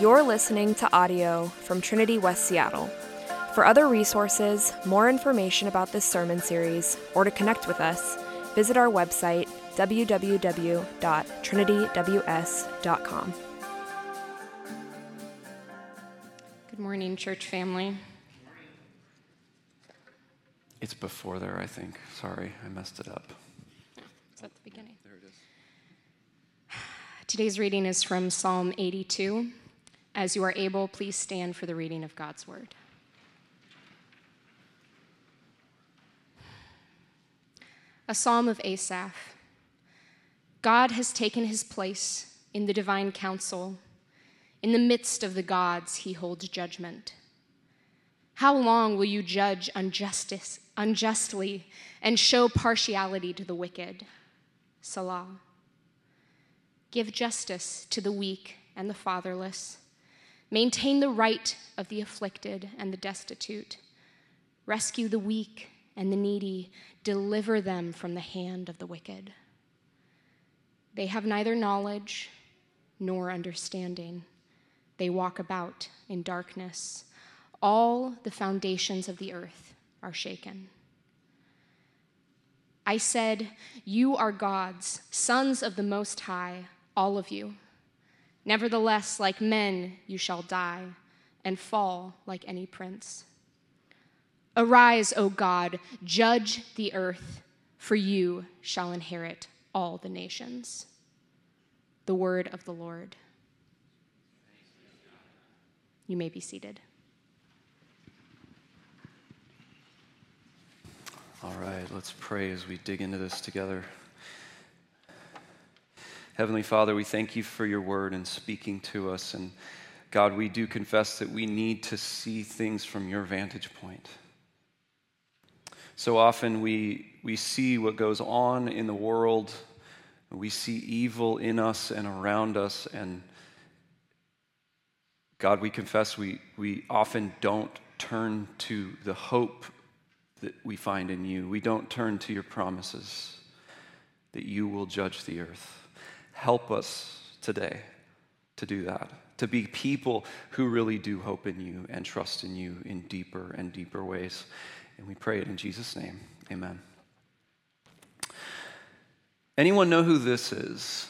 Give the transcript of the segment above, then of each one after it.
You're listening to audio from Trinity West Seattle. For other resources, more information about this sermon series, or to connect with us, visit our website www.trinityws.com. Good morning, church family. It's before there, I think. Sorry, I messed it up. It's at the beginning. There it is. Today's reading is from Psalm 82. As you are able, please stand for the reading of God's word. A psalm of Asaph. God has taken his place in the divine council. In the midst of the gods, he holds judgment. How long will you judge unjustly and show partiality to the wicked? Selah. Give justice to the weak and the fatherless. Maintain the right of the afflicted and the destitute. Rescue the weak and the needy. Deliver them from the hand of the wicked. They have neither knowledge nor understanding. They walk about in darkness. All the foundations of the earth are shaken. I said, You are gods, sons of the Most High, all of you. Nevertheless, like men, you shall die and fall like any prince. Arise, O God, judge the earth, for you shall inherit all the nations. The word of the Lord. You may be seated. All right, let's pray as we dig into this together. Heavenly Father, we thank you for your word and speaking to us. And God, we do confess that we need to see things from your vantage point. So often we, we see what goes on in the world, we see evil in us and around us, and God, we confess we, we often don't turn to the hope that we find in you. We don't turn to your promises that you will judge the earth. Help us today to do that, to be people who really do hope in you and trust in you in deeper and deeper ways. And we pray it in Jesus' name. Amen. Anyone know who this is?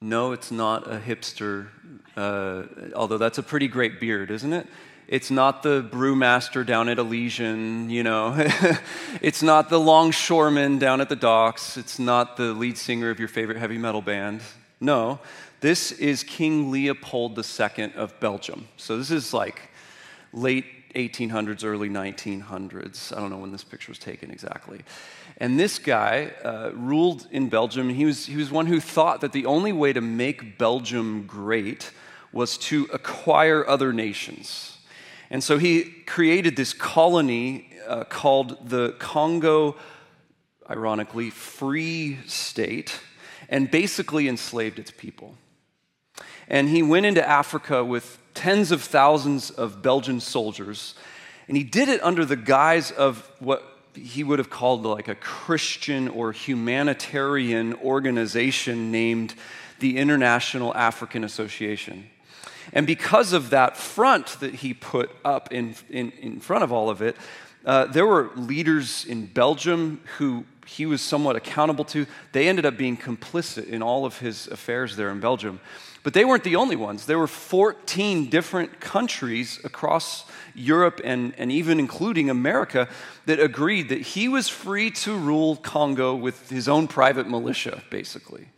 No, it's not a hipster, uh, although that's a pretty great beard, isn't it? It's not the brewmaster down at Elysian, you know. it's not the longshoreman down at the docks. It's not the lead singer of your favorite heavy metal band. No, this is King Leopold II of Belgium. So this is like late 1800s, early 1900s. I don't know when this picture was taken exactly. And this guy uh, ruled in Belgium. He was, he was one who thought that the only way to make Belgium great was to acquire other nations. And so he created this colony uh, called the Congo, ironically, Free State, and basically enslaved its people. And he went into Africa with tens of thousands of Belgian soldiers, and he did it under the guise of what he would have called like a Christian or humanitarian organization named the International African Association. And because of that front that he put up in, in, in front of all of it, uh, there were leaders in Belgium who he was somewhat accountable to. They ended up being complicit in all of his affairs there in Belgium. But they weren't the only ones. There were 14 different countries across Europe and, and even including America that agreed that he was free to rule Congo with his own private militia, basically.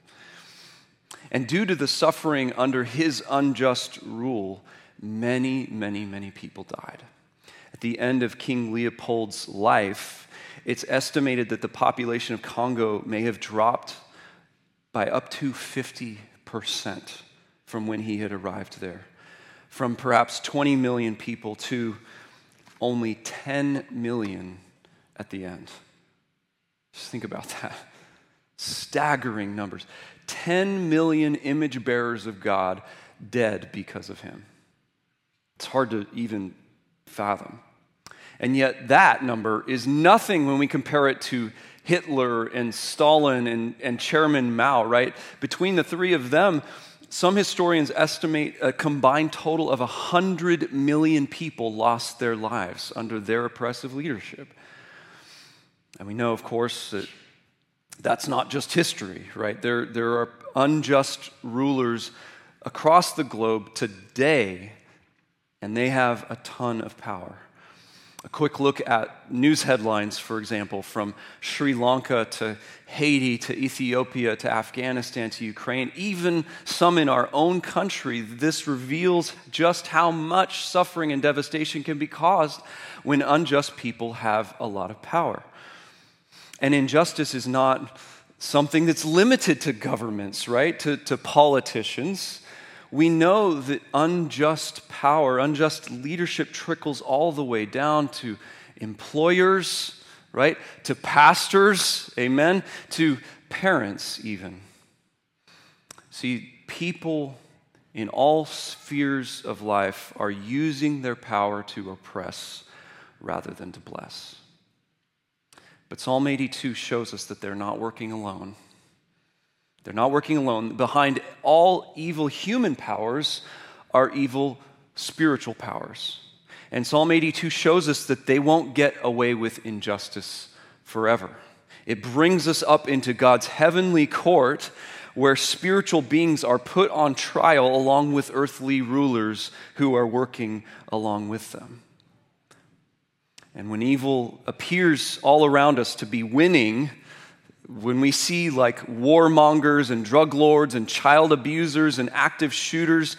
And due to the suffering under his unjust rule, many, many, many people died. At the end of King Leopold's life, it's estimated that the population of Congo may have dropped by up to 50 percent from when he had arrived there. From perhaps 20 million people to only 10 million at the end. Just think about that. Staggering numbers. 10 million image bearers of God dead because of him. It's hard to even fathom. And yet, that number is nothing when we compare it to Hitler and Stalin and, and Chairman Mao, right? Between the three of them, some historians estimate a combined total of 100 million people lost their lives under their oppressive leadership. And we know, of course, that that's not just history, right? There, there are unjust rulers across the globe today, and they have a ton of power. A quick look at news headlines, for example, from Sri Lanka to Haiti to Ethiopia to Afghanistan to Ukraine, even some in our own country. This reveals just how much suffering and devastation can be caused when unjust people have a lot of power. And injustice is not something that's limited to governments, right? To, to politicians we know that unjust power, unjust leadership trickles all the way down to employers, right? To pastors, amen? To parents, even. See, people in all spheres of life are using their power to oppress rather than to bless. But Psalm 82 shows us that they're not working alone. They're not working alone. Behind all evil human powers are evil spiritual powers. And Psalm 82 shows us that they won't get away with injustice forever. It brings us up into God's heavenly court where spiritual beings are put on trial along with earthly rulers who are working along with them. And when evil appears all around us to be winning, when we see like warmongers and drug lords and child abusers and active shooters,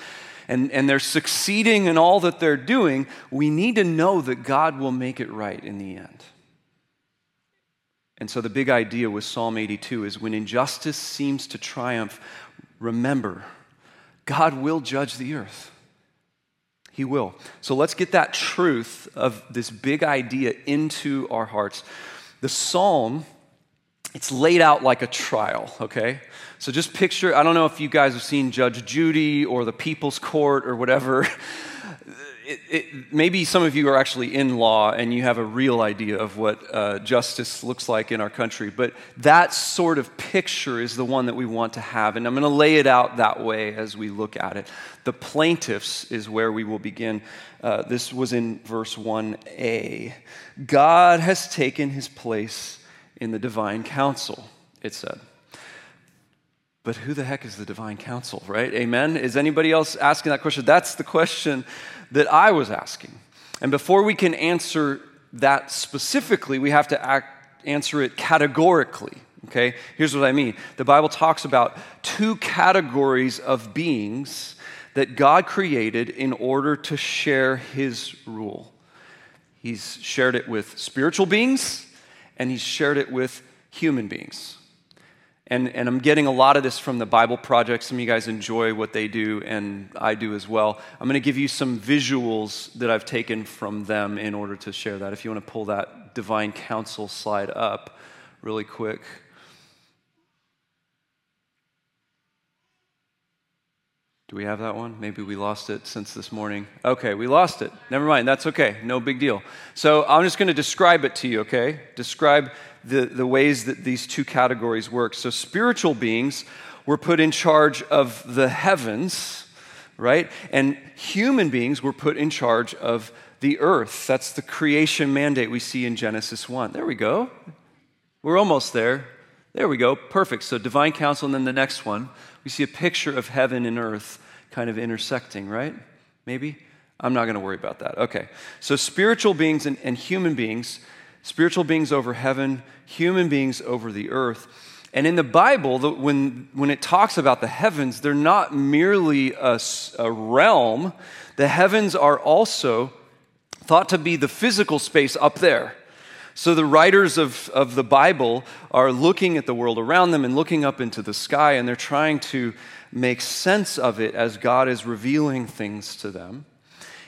and, and they're succeeding in all that they're doing, we need to know that God will make it right in the end. And so the big idea with Psalm 82 is when injustice seems to triumph, remember, God will judge the earth. He will. So let's get that truth of this big idea into our hearts. The psalm it's laid out like a trial, okay? So just picture, I don't know if you guys have seen Judge Judy or the People's Court or whatever. It, it, maybe some of you are actually in law and you have a real idea of what uh, justice looks like in our country, but that sort of picture is the one that we want to have. And I'm going to lay it out that way as we look at it. The plaintiffs is where we will begin. Uh, this was in verse 1a. God has taken his place in the divine council, it said. But who the heck is the divine council, right? Amen? Is anybody else asking that question? That's the question that I was asking. And before we can answer that specifically, we have to act, answer it categorically. Okay? Here's what I mean the Bible talks about two categories of beings that God created in order to share his rule. He's shared it with spiritual beings and he's shared it with human beings. And, and I'm getting a lot of this from the Bible Project. Some of you guys enjoy what they do, and I do as well. I'm going to give you some visuals that I've taken from them in order to share that. If you want to pull that divine council slide up really quick. Do we have that one? Maybe we lost it since this morning. Okay, we lost it. Never mind. That's okay. No big deal. So I'm just going to describe it to you, okay? Describe the, the ways that these two categories work. So spiritual beings were put in charge of the heavens, right? And human beings were put in charge of the earth. That's the creation mandate we see in Genesis 1. There we go. We're almost there. There we go. Perfect. So divine council, and then the next one we see a picture of heaven and earth kind of intersecting, right? Maybe? I'm not going to worry about that. Okay. So, spiritual beings and, and, human beings, spiritual beings over heaven, human beings over the earth. And in the Bible, the, when, when it talks about the heavens, they're not merely a, a realm, the heavens are also thought to be the physical space up there. So the writers of, of the Bible are looking at the world around them and looking up into the sky, and they're trying to make sense of it as God is revealing things to them.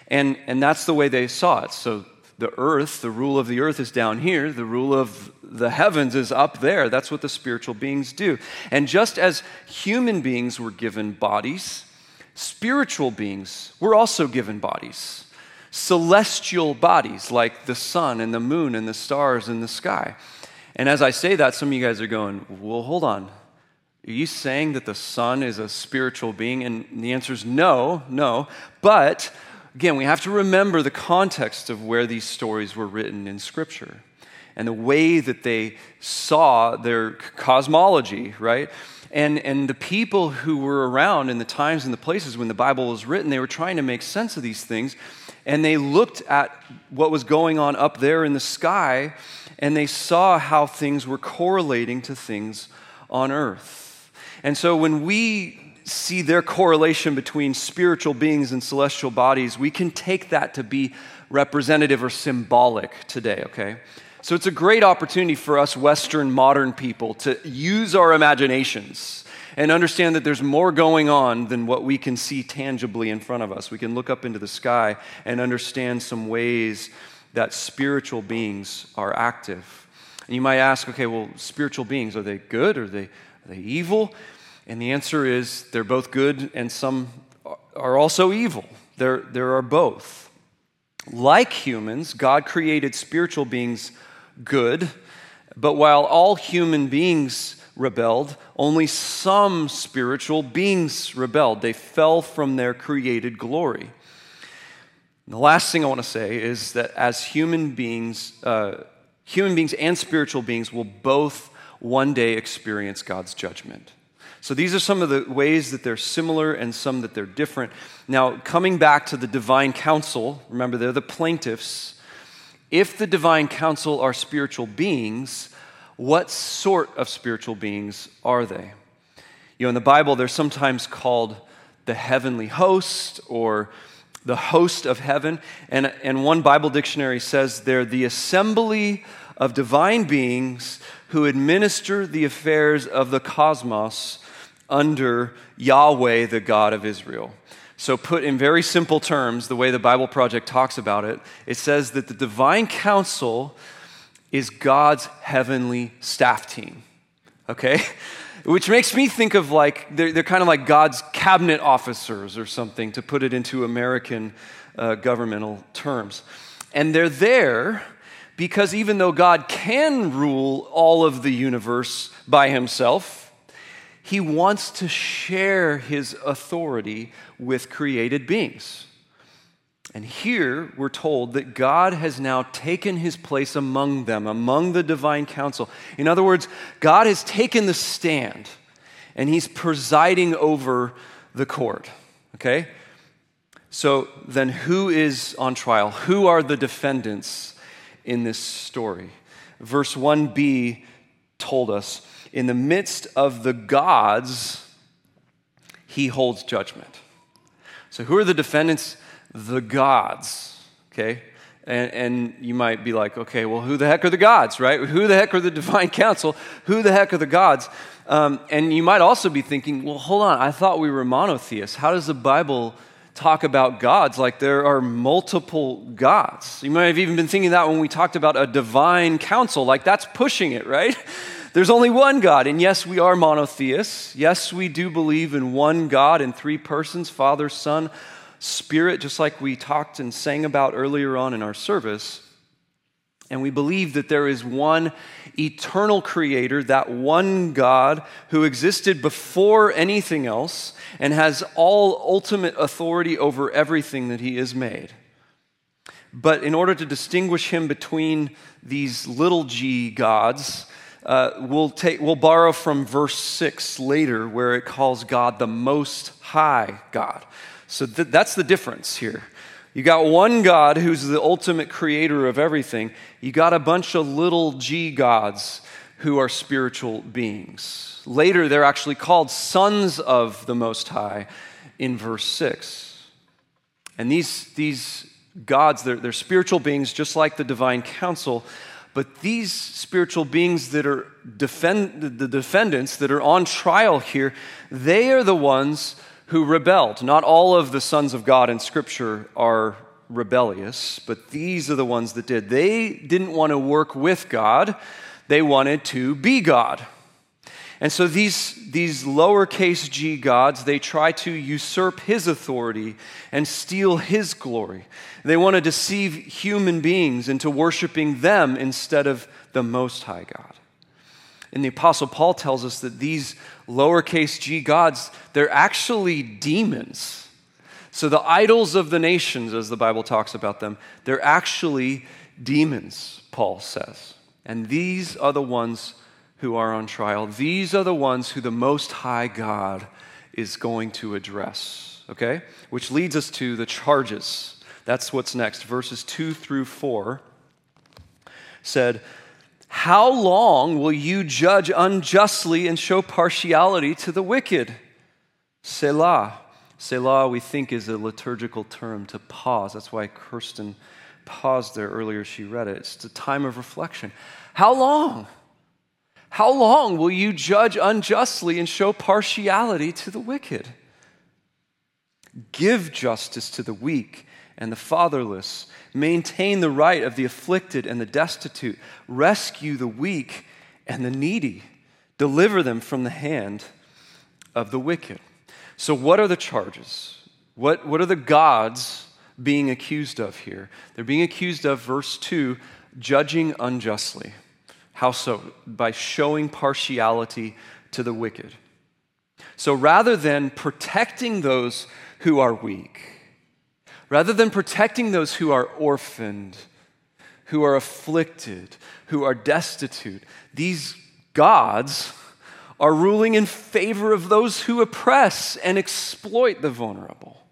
And, and that's the way they saw it. So the earth, the rule of the earth is down here, the rule of the heavens is up there. That's what the spiritual beings do. And just as human beings were given bodies, spiritual beings were also given bodies celestial bodies like the sun and the moon and the stars in the sky. And as I say that, some of you guys are going, well, hold on. Are you saying that the sun is a spiritual being? And the answer is no, no. But again, we have to remember the context of where these stories were written in Scripture and the way that they saw their cosmology, right? And, and the people who were around in the times and the places when the Bible was written, they were trying to make sense of these things. And they looked at what was going on up there in the sky and they saw how things were correlating to things on earth. And so when we see their correlation between spiritual beings and celestial bodies, we can take that to be representative or symbolic today, okay? So it's a great opportunity for us Western modern people to use our imaginations and understand that there's more going on than what we can see tangibly in front of us. We can look up into the sky and understand some ways that spiritual beings are active. And you might ask, okay, well, spiritual beings, are they good? Are they, are they evil? And the answer is they're both good and some are also evil. There, there are both. Like humans, God created spiritual beings good, but while all human beings rebelled, only some spiritual beings rebelled. They fell from their created glory. And the last thing I want to say is that as human beings, uh, human beings and spiritual beings will both one day experience God's judgment. So these are some of the ways that they're similar and some that they're different. Now, coming back to the divine council, remember they're the plaintiffs if the divine council are spiritual beings, what sort of spiritual beings are they? You know, in the Bible, they're sometimes called the heavenly host or the host of heaven. And, and one Bible dictionary says they're the assembly of divine beings who administer the affairs of the cosmos under Yahweh, the God of Israel. So, put in very simple terms, the way the Bible Project talks about it, it says that the divine council is God's heavenly staff team. Okay? Which makes me think of like, they're, they're kind of like God's cabinet officers or something, to put it into American uh, governmental terms. And they're there because even though God can rule all of the universe by himself, he wants to share his authority with created beings. And here we're told that God has now taken his place among them, among the divine council. In other words, God has taken the stand and he's presiding over the court. Okay? So then, who is on trial? Who are the defendants in this story? Verse 1b told us in the midst of the gods, he holds judgment. So, who are the defendants? The gods, okay? And, and, you might be like, okay, well, who the heck are the gods, right? Who the heck are the divine council? Who the heck are the gods? Um, and you might also be thinking, well, hold on, I thought we were monotheists. How does the Bible talk about gods like there are multiple gods? You might have even been thinking that when we talked about a divine council, like that's pushing it, right? There's only one God. And yes, we are monotheists. Yes, we do believe in one God in three persons Father, Son, Spirit, just like we talked and sang about earlier on in our service. And we believe that there is one eternal creator, that one God who existed before anything else and has all ultimate authority over everything that he has made. But in order to distinguish him between these little g gods, uh, we'll, take, we'll borrow from verse 6 later, where it calls God the Most High God. So th- that's the difference here. You got one God who's the ultimate creator of everything. You got a bunch of little g gods who are spiritual beings. Later, they're actually called sons of the Most High in verse 6. And these, these gods, they're, they're spiritual beings just like the divine council, but these spiritual beings that are defend, the defendants that are on trial here, they are the ones who rebelled. Not all of the sons of God in Scripture are rebellious, but these are the ones that did. They didn't want to work with God, they wanted to be God. And so these, these lowercase g gods, they try to usurp his authority and steal his glory. They want to deceive human beings into worshiping them instead of the Most High God. And the Apostle Paul tells us that these lowercase g gods, they're actually demons. So the idols of the nations, as the Bible talks about them, they're actually demons, Paul says. And these are the ones who are on trial. These are the ones who the Most High God is going to address. Okay? Which leads us to the charges. That's what's next. Verses 2 through 4 said, How long will you judge unjustly and show partiality to the wicked? Selah. Selah, we think, is a liturgical term to pause. That's why Kirsten paused there earlier. She read it. It's a time of reflection. How long? How long will you judge unjustly and show partiality to the wicked? Give justice to the weak and the fatherless. Maintain the right of the afflicted and the destitute. Rescue the weak and the needy. Deliver them from the hand of the wicked. So, what are the charges? What, what are the gods being accused of here? They're being accused of, verse 2, judging unjustly. How so? By showing partiality to the wicked. So rather than protecting those who are weak, rather than protecting those who are orphaned, who are afflicted, who are destitute, these gods are ruling in favor of those who oppress and exploit the vulnerable.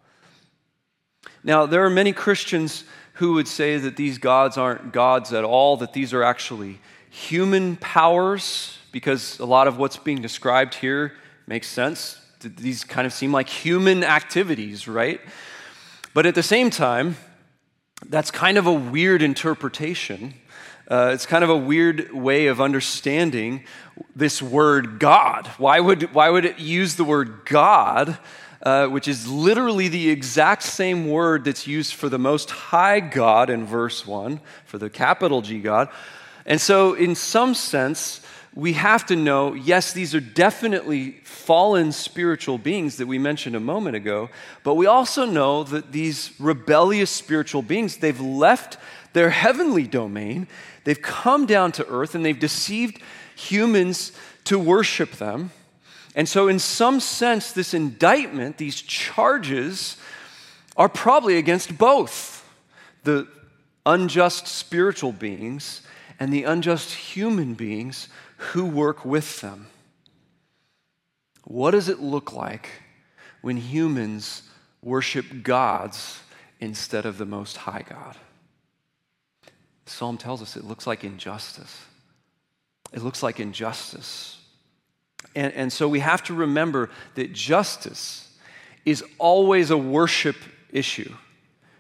Now, there are many Christians who would say that these gods aren't gods at all, that these are actually human powers, because a lot of what's being described here makes sense. These kind of seem like human activities, right? But at the same time, that's kind of a weird interpretation. Uh, it's kind of a weird way of understanding this word God. Why would, why would it use the word God, uh, which is literally the exact same word that's used for the Most High God in verse 1, for the capital G God? And so, in some sense, we have to know yes, these are definitely fallen spiritual beings that we mentioned a moment ago, but we also know that these rebellious spiritual beings, they've left their heavenly domain, they've come down to earth, and they've deceived humans to worship them. And so, in some sense, this indictment, these charges, are probably against both the unjust spiritual beings and the unjust human beings who work with them. What does it look like when humans worship gods instead of the Most High God? Psalm tells us it looks like injustice. It looks like injustice. And, and so we have to remember that justice is always a worship issue.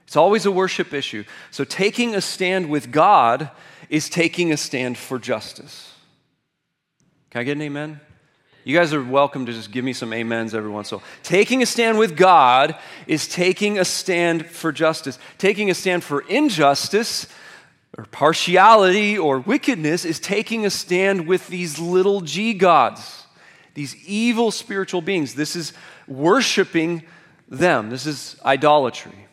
It's always a worship issue. So taking a stand with God is taking a stand for justice. Can I get an amen? You guys are welcome to just give me some amens every once in a while. Taking a stand with God is taking a stand for justice. Taking a stand for injustice or partiality or wickedness is taking a stand with these little g gods, these evil spiritual beings. This is worshiping them. This is idolatry.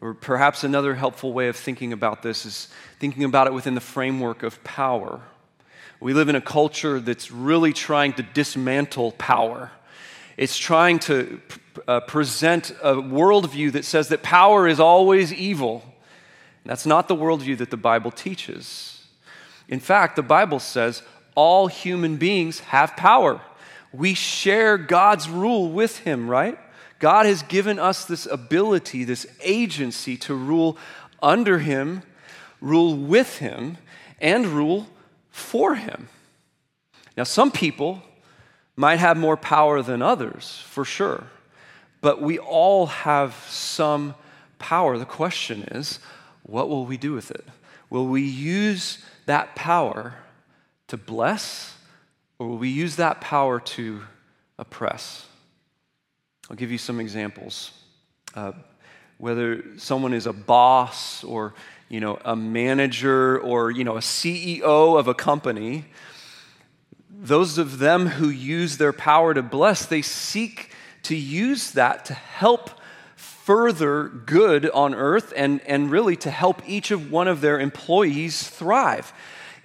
Or perhaps another helpful way of thinking about this is thinking about it within the framework of power. We live in a culture that's really trying to dismantle power. It's trying to uh, present a worldview that says that power is always evil. That's not the worldview that the Bible teaches. In fact, the Bible says all human beings have power. We share God's rule with Him, right? God has given us this ability, this agency to rule under Him, rule with Him, and rule for Him. Now, some people might have more power than others, for sure, but we all have some power. The question is, what will we do with it? Will we use that power to bless, or will we use that power to oppress? I'll give you some examples. Uh, whether someone is a boss or you know a manager or you know a CEO of a company, those of them who use their power to bless, they seek to use that to help further good on earth and, and really to help each of one of their employees thrive.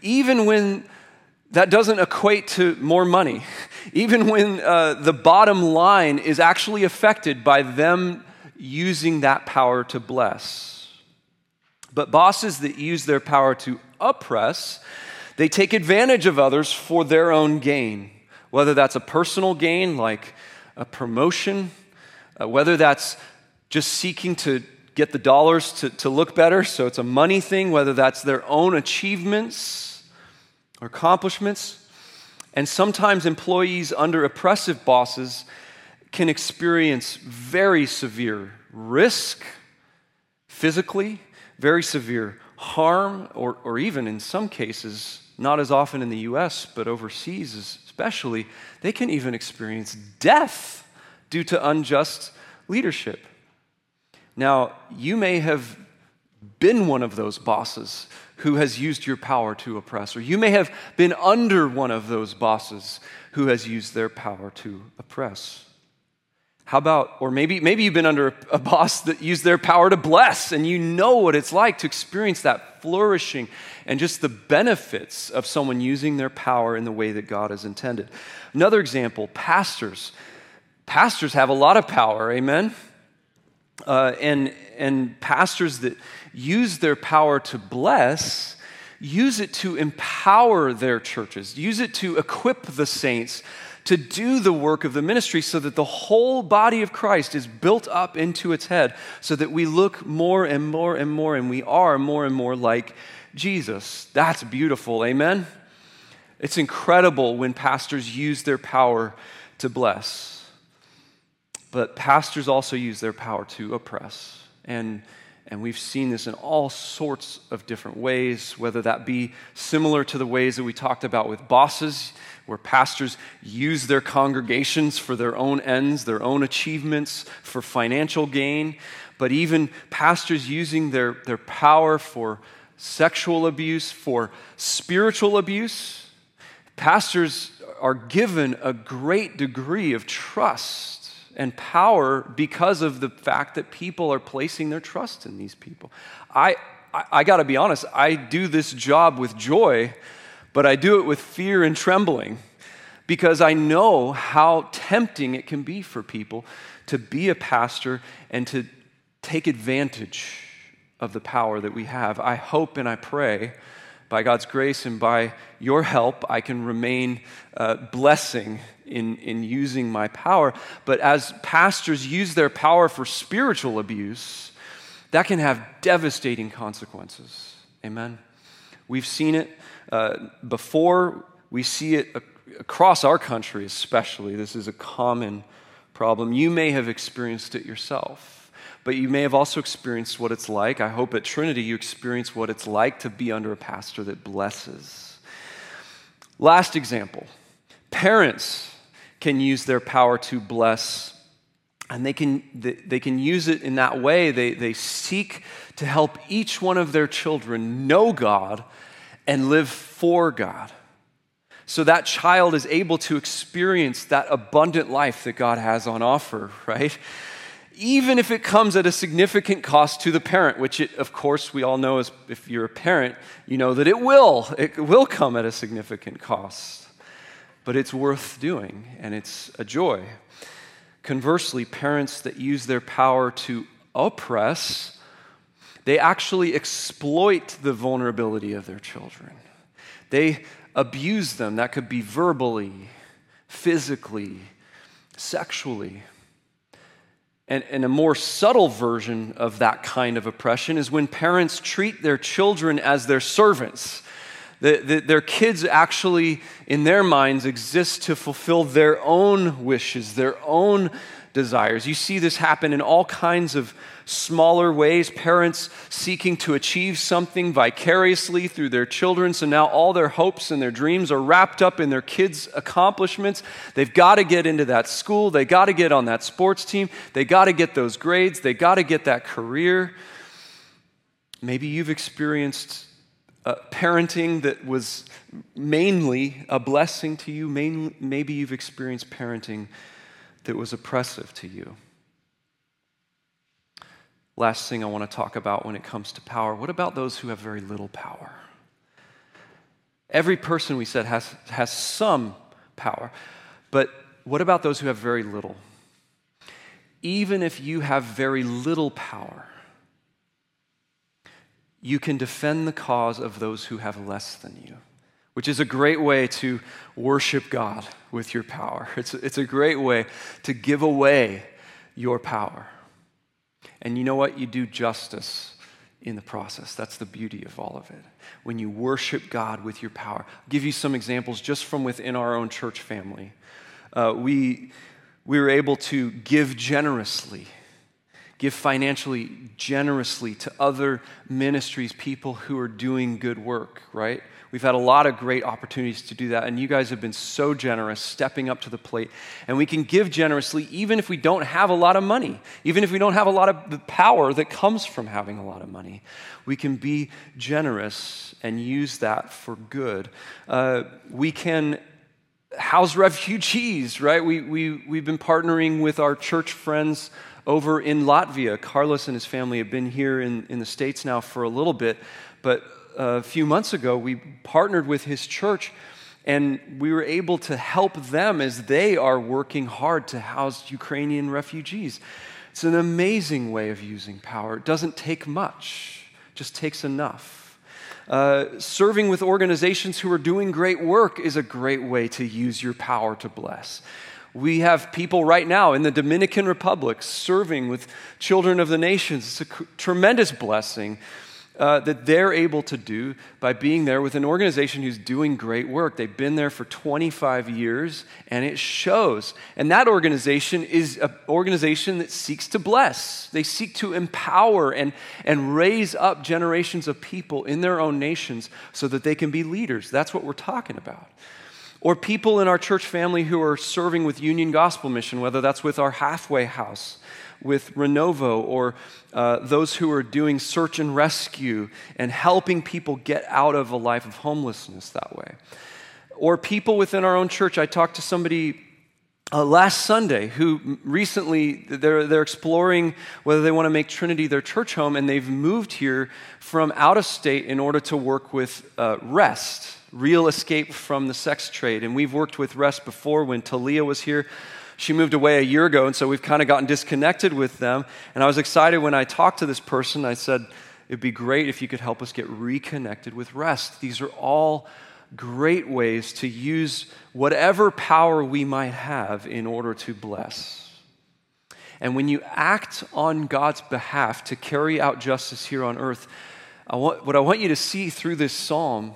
Even when that doesn't equate to more money, even when uh, the bottom line is actually affected by them using that power to bless. But bosses that use their power to oppress, they take advantage of others for their own gain, whether that's a personal gain like a promotion, uh, whether that's just seeking to get the dollars to, to look better, so it's a money thing, whether that's their own achievements or accomplishments. And sometimes employees under oppressive bosses can experience very severe risk physically, very severe harm, or, or even in some cases, not as often in the US, but overseas especially, they can even experience death due to unjust leadership. Now, you may have been one of those bosses who has used your power to oppress, or you may have been under one of those bosses who has used their power to oppress. How about, or maybe, maybe you've been under a boss that used their power to bless, and you know what it's like to experience that flourishing and just the benefits of someone using their power in the way that God has intended. Another example pastors. Pastors have a lot of power, amen? Uh, and, and pastors that use their power to bless use it to empower their churches, use it to equip the saints to do the work of the ministry so that the whole body of Christ is built up into its head, so that we look more and more and more and we are more and more like Jesus. That's beautiful. Amen? It's incredible when pastors use their power to bless. But pastors also use their power to oppress. And, and we've seen this in all sorts of different ways, whether that be similar to the ways that we talked about with bosses, where pastors use their congregations for their own ends, their own achievements, for financial gain, but even pastors using their, their power for sexual abuse, for spiritual abuse. Pastors are given a great degree of trust and power because of the fact that people are placing their trust in these people. I, I, I got to be honest, I do this job with joy, but I do it with fear and trembling because I know how tempting it can be for people to be a pastor and to take advantage of the power that we have. I hope and I pray by God's grace and by your help, I can remain uh, blessing in, in using my power. But as pastors use their power for spiritual abuse, that can have devastating consequences. Amen. We've seen it uh, before, we see it across our country, especially. This is a common problem. You may have experienced it yourself but you may have also experienced what it's like. I hope at Trinity you experience what it's like to be under a pastor that blesses. Last example parents can use their power to bless, and they can, they can use it in that way. They, they seek to help each one of their children know God and live for God. So that child is able to experience that abundant life that God has on offer, right? Even if it comes at a significant cost to the parent, which it, of course we all know is if you're a parent, you know that it will. It will come at a significant cost. But it's worth doing and it's a joy. Conversely, parents that use their power to oppress, they actually exploit the vulnerability of their children. They abuse them. That could be verbally, physically, sexually. And, and, a more subtle version of that kind of oppression is when parents treat their children as their servants. The, the, their kids actually, in their minds, exist to fulfill their own wishes, their own desires. You see this happen in all kinds of smaller ways. Parents seeking to achieve something vicariously through their children. So now all their hopes and their dreams are wrapped up in their kids' accomplishments. They've got to get into that school. They got to get on that sports team. They got to get those grades. They got to get that career. Maybe you've experienced uh, parenting that was mainly a blessing to you. Mainly, maybe you've experienced parenting that was oppressive to you. Last thing I want to talk about when it comes to power what about those who have very little power? Every person, we said, has, has some power. But what about those who have very little? Even if you have very little power, you can defend the cause of those who have less than you, which is a great way to worship God with your power. It's, it's a great way to give away your power. And you know what? You do justice in the process. That's the beauty of all of it. When you worship God with your power. I'll give you some examples just from within our own church family. Uh, we, we were able to give generously give financially generously to other ministries, people who are doing good work, right? We've had a lot of great opportunities to do that, and you guys have been so generous, stepping up to the plate. And we can give generously even if we don't have a lot of money, even if we don't have a lot of the power that comes from having a lot of money. We can be generous and use that for good. Uh, we can house refugees, right? We, we, we've been partnering with our church friends over in Latvia. Carlos and his family have been here in, in the States now for a little bit, but a few months ago, we partnered with his church and we were able to help them as they are working hard to house Ukrainian refugees. It's an amazing way of using power. It doesn't take much, it just takes enough. Uh, serving with organizations who are doing great work is a great way to use your power to bless. We have people right now in the Dominican Republic serving with children of the nations. It's a tremendous blessing uh, that they're able to do by being there with an organization who's doing great work. They've been there for 25 years, and it shows. And that organization is an organization that seeks to bless, they seek to empower and, and raise up generations of people in their own nations so that they can be leaders. That's what we're talking about. Or people in our church family who are serving with Union Gospel Mission, whether that's with our halfway house, with Renovo, or uh, those who are doing search and rescue and helping people get out of a life of homelessness that way. Or people within our own church. I talked to somebody uh, last Sunday who recently they're, they're exploring whether they want to make Trinity their church home, and they've moved here from out of state in order to work with uh, Rest real escape from the sex trade. And we've worked with Rest before when Talia was here. She moved away a year ago, and so we've kind of gotten disconnected with them. And I was excited when I talked to this person. I said, It'd be great if you could help us get reconnected with Rest. These are all great ways to use whatever power we might have in order to bless. And when you act on God's behalf to carry out justice here on earth, I want, what I want you to see through this psalm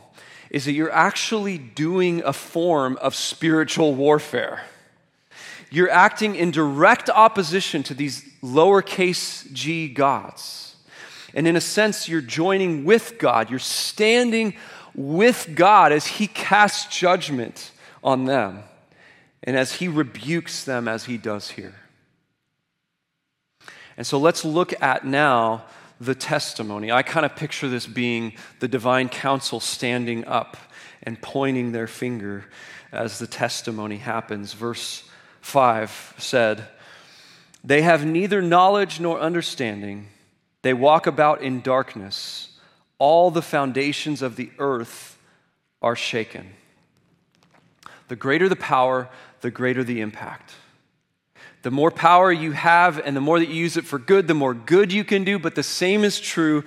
is that you're actually doing a form of spiritual warfare. You're acting in direct opposition to these lowercase g gods. And in a sense, you're joining with God. You're standing with God as He casts judgment on them and as He rebukes them as He does here. And so let's look at now the testimony. I kind of picture this being the divine council standing up and pointing their finger as the testimony happens. Verse 5 said, They have neither knowledge nor understanding. They walk about in darkness. All the foundations of the earth are shaken. The greater the power, the greater the impact. The more power you have and the more that you use it for good, the more good you can do. But the same is true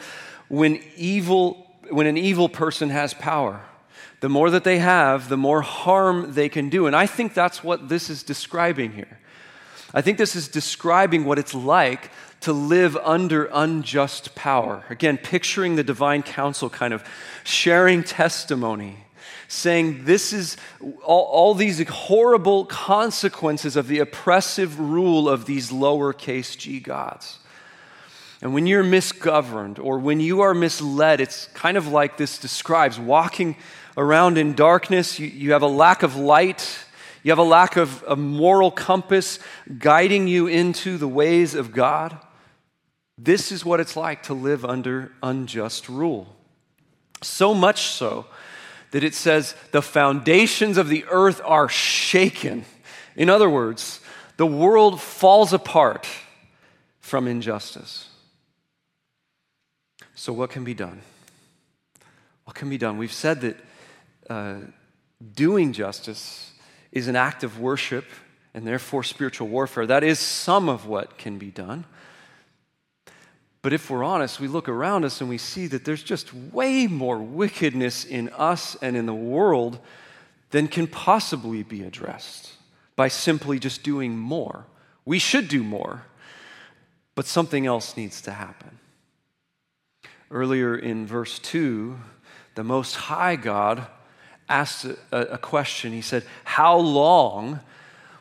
when evil, when an evil person has power. The more that they have, the more harm they can do. And I think that's what this is describing here. I think this is describing what it's like to live under unjust power. Again, picturing the divine council kind of sharing testimony saying this is all, all these horrible consequences of the oppressive rule of these lowercase g gods. And when you're misgoverned or when you are misled, it's kind of like this describes walking around in darkness. You, you have a lack of light, you have a lack of a moral compass guiding you into the ways of God. This is what it's like to live under unjust rule. So much so that it says the foundations of the earth are shaken. In other words, the world falls apart from injustice. So, what can be done? What can be done? We've said that uh, doing justice is an act of worship and therefore spiritual warfare. That is some of what can be done. But if we're honest, we look around us and we see that there's just way more wickedness in us and in the world than can possibly be addressed by simply just doing more. We should do more, but something else needs to happen. Earlier in verse 2, the Most High God asked a, a question. He said, How long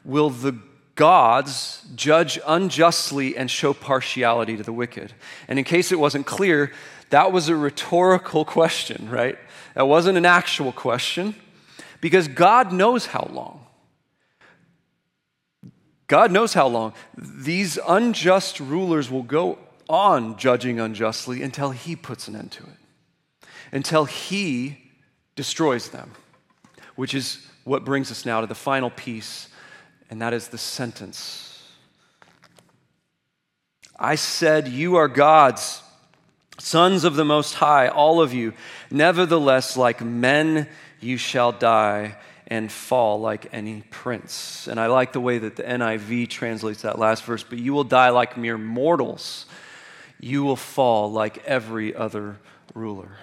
will the gods judge unjustly and show partiality to the wicked? And in case it wasn't clear, that was a rhetorical question, right? That wasn't an actual question because God knows how long. God knows how long. These unjust rulers will go on judging unjustly until He puts an end to it, until He destroys them, which is what brings us now to the final piece and that is the sentence. I said, You are gods sons of the Most High, all of you. Nevertheless, like men, you shall die and fall like any prince. And I like the way that the NIV translates that last verse, but you will die like mere mortals. You will fall like every other ruler.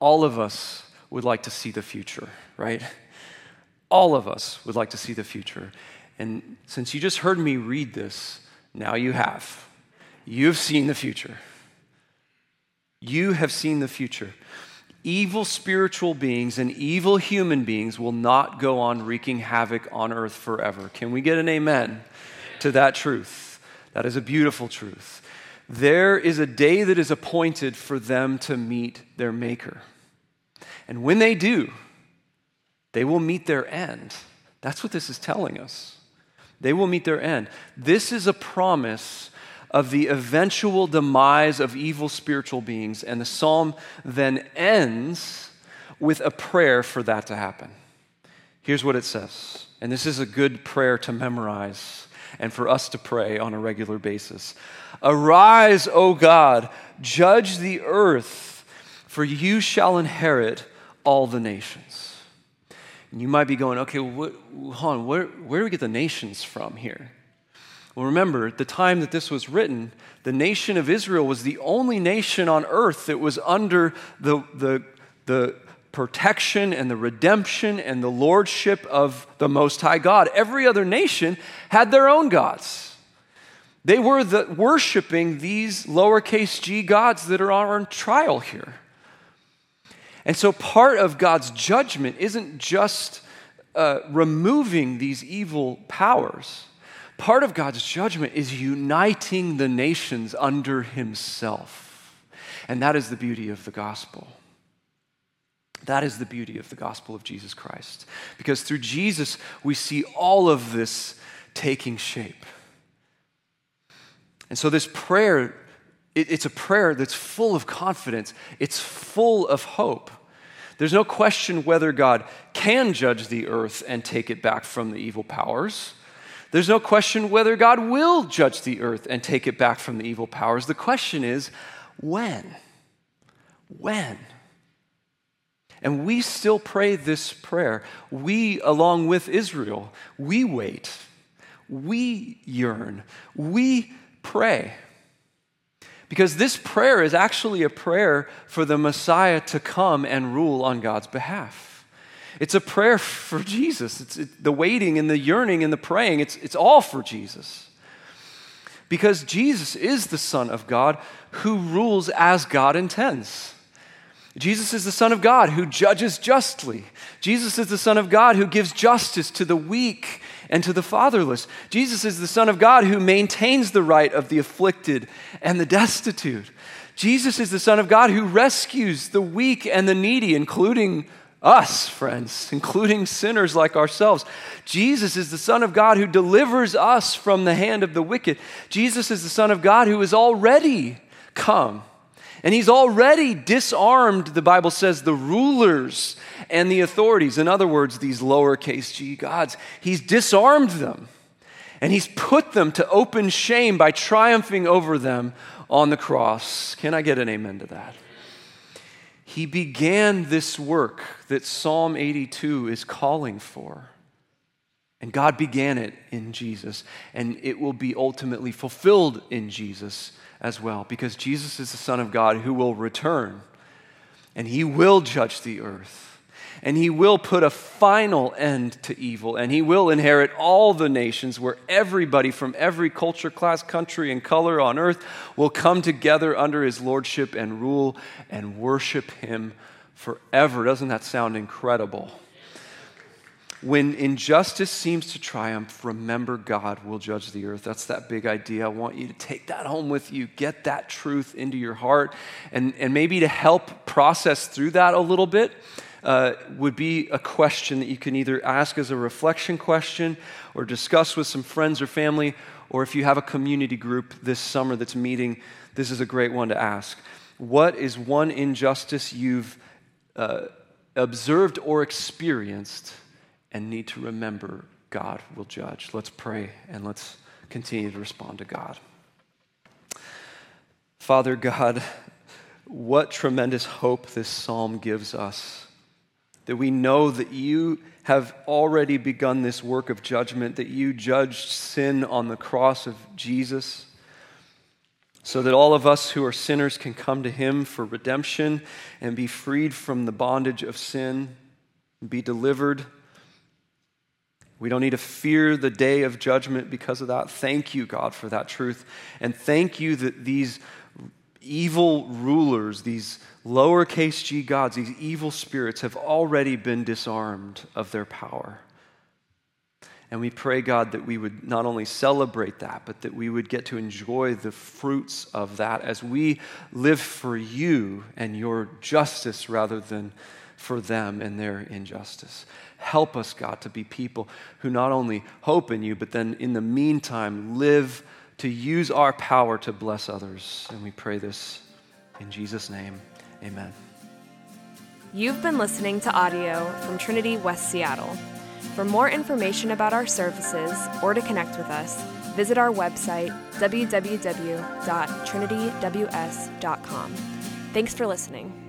All of us would like to see the future, right? All of us would like to see the future. And since you just heard me read this, now you have. You've seen the future. You have seen the future. Evil spiritual beings and evil human beings will not go on wreaking havoc on earth forever. Can we get an amen to that truth? That is a beautiful truth. There is a day that is appointed for them to meet their Maker. And when they do, they will meet their end. That's what this is telling us. They will meet their end. This is a promise of the eventual demise of evil spiritual beings, and the psalm then ends with a prayer for that to happen. Here's what it says, and this is a good prayer to memorize and for us to pray on a regular basis. Arise, O God, judge the earth, for you shall inherit all the nations. And you might be going, okay, well, what, on, where, where do we get the nations from here? Well, remember, at the time that this was written, the nation of Israel was the only nation on earth that was under the, the, the protection and the redemption and the lordship of the Most High God. Every other nation had their own gods. They were the, worshiping these lowercase g gods that are on trial here. And so part of God's judgment isn't just uh, removing these evil powers. Part of God's judgment is uniting the nations under Himself. And that is the beauty of the gospel. That is the beauty of the gospel of Jesus Christ. Because through Jesus, we see all of this taking shape. And so, this prayer it, it's a prayer that's full of confidence, it's full of hope. There's no question whether God can judge the earth and take it back from the evil powers. There's no question whether God will judge the earth and take it back from the evil powers. The question is when? When? And we still pray this prayer. We, along with Israel, we wait, we yearn, we pray. Because this prayer is actually a prayer for the Messiah to come and rule on God's behalf. It's a prayer for Jesus. It's it, the waiting and the yearning and the praying, it's, it's all for Jesus. Because Jesus is the Son of God who rules as God intends. Jesus is the Son of God who judges justly. Jesus is the Son of God who gives justice to the weak and to the fatherless. Jesus is the Son of God who maintains the right of the afflicted and the destitute. Jesus is the Son of God who rescues the weak and the needy, including us, friends, including sinners like ourselves. Jesus is the Son of God who delivers us from the hand of the wicked. Jesus is the Son of God who has already come and he's already disarmed, the Bible says, the rulers and the authorities. In other words, these lowercase g gods. He's disarmed them. And he's put them to open shame by triumphing over them on the cross. Can I get an amen to that? He began this work that Psalm 82 is calling for. And God began it in Jesus, and it will be ultimately fulfilled in Jesus as well, because Jesus is the Son of God who will return, and He will judge the earth and he will put a final end to evil, and he will inherit all the nations where everybody from every culture, class, country, and color on earth will come together under his lordship and rule and worship him forever. Doesn't that sound incredible? When injustice seems to triumph, remember God will judge the earth. That's that big idea. I want you to take that home with you, get that truth into your heart, and, and maybe to help process through that a little bit uh, would be a question that you can either ask as a reflection question or discuss with some friends or family, or if you have a community group this summer that's meeting, this is a great one to ask. What is one injustice you've uh, observed or experienced and need to remember God will judge? Let's pray and let's continue to respond to God. Father God, what tremendous hope this psalm gives us that we know that you have already begun this work of judgment, that you judged sin on the cross of Jesus, so that all of us who are sinners can come to him for redemption and be freed from the bondage of sin, be delivered. We don't need to fear the day of judgment because of that. Thank you, God, for that truth. And thank you that these evil rulers, these lowercase g gods, these evil spirits, have already been disarmed of their power. And we pray, God, that we would not only celebrate that, but that we would get to enjoy the fruits of that as we live for you and your justice rather than for them and their injustice. Help us, God, to be people who not only hope in you, but then in the meantime live to use our power to bless others. And we pray this in Jesus' name. Amen. You've been listening to audio from Trinity West Seattle. For more information about our services or to connect with us, visit our website, www.trinityws.com. Thanks for listening.